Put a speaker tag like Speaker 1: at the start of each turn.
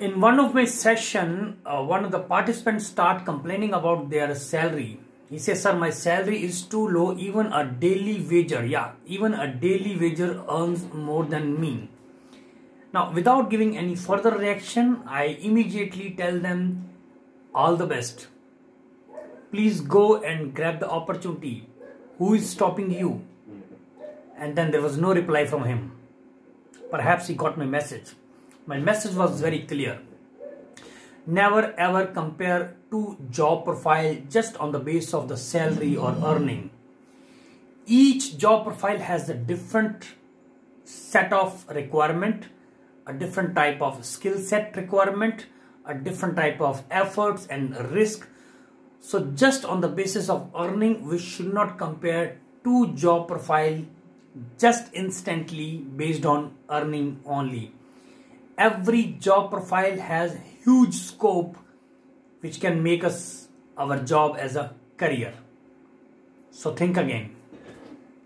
Speaker 1: in one of my session uh, one of the participants start complaining about their salary. He says sir my salary is too low. Even a daily wager yeah even a daily wager earns more than me. Now without giving any further reaction i immediately tell them all the best. Please go and grab the opportunity. Who is stopping you? And then there was no reply from him. Perhaps he got my message my message was very clear. Never ever compare two job profile just on the basis of the salary or earning. Each job profile has a different set of requirement, a different type of skill set requirement, a different type of efforts and risk. So just on the basis of earning, we should not compare two job profile just instantly based on earning only every job profile has huge scope which can make us our job as a career. So think again.